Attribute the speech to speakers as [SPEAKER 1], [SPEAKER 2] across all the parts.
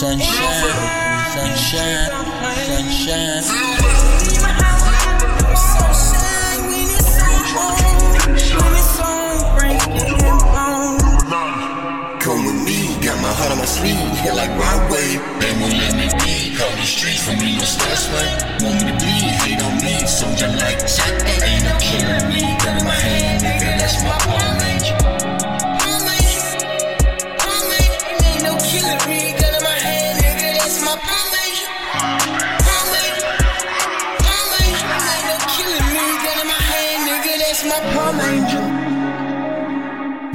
[SPEAKER 1] Sunshine, sunshine, sunshine.
[SPEAKER 2] Come with me, got my heart on my sleeve, hit like my way.
[SPEAKER 1] They
[SPEAKER 2] won't let
[SPEAKER 1] me be, call
[SPEAKER 2] the
[SPEAKER 1] streets for me, no stress,
[SPEAKER 2] right? Want me to be, hate on me, soldier like Jack, ain't a killer.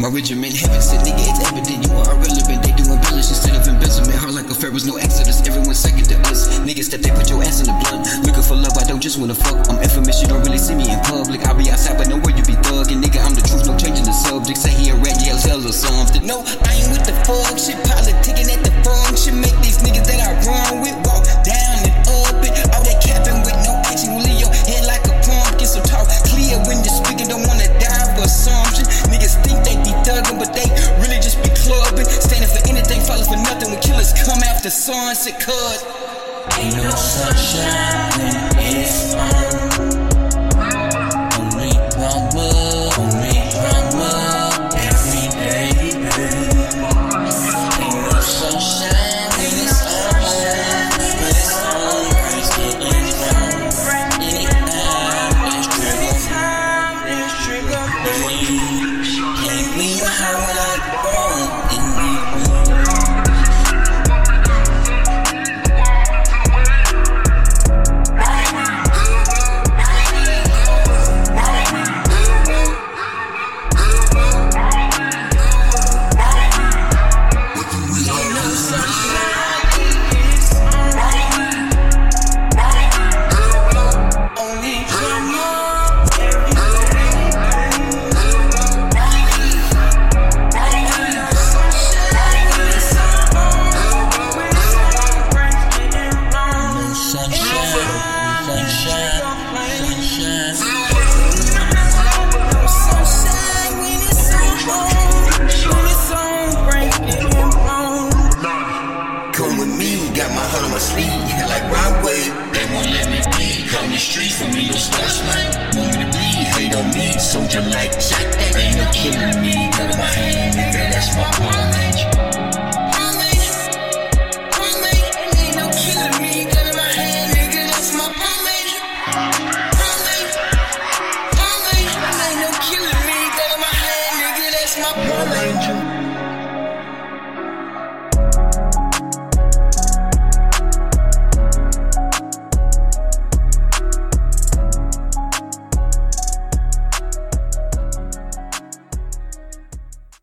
[SPEAKER 2] My regiment heaven said, nigga, it's evident you are irrelevant. They do embellish instead of embezzlement. Hard like a pharaoh's no exodus. Everyone's second to us. Niggas that they put your ass in the blunt. Looking for love, I don't just wanna fuck. I'm infamous, you don't really see me in public. I'll be outside, but know where you be thugging. Nigga, I'm the truth, no changing the subject. Say he a rat, yeah, tell or something. No, I ain't come after sunset, cuz.
[SPEAKER 1] Ain't no sunshine when it's
[SPEAKER 2] hit like Broadway.
[SPEAKER 1] They won't let me be. Come the streets for me, no stash man. Want me to bleed,
[SPEAKER 2] hate on
[SPEAKER 1] me. Soldier like Jack,
[SPEAKER 2] ain't no killing me. In my hand, nigga, that's my me. In my me. My Ranger.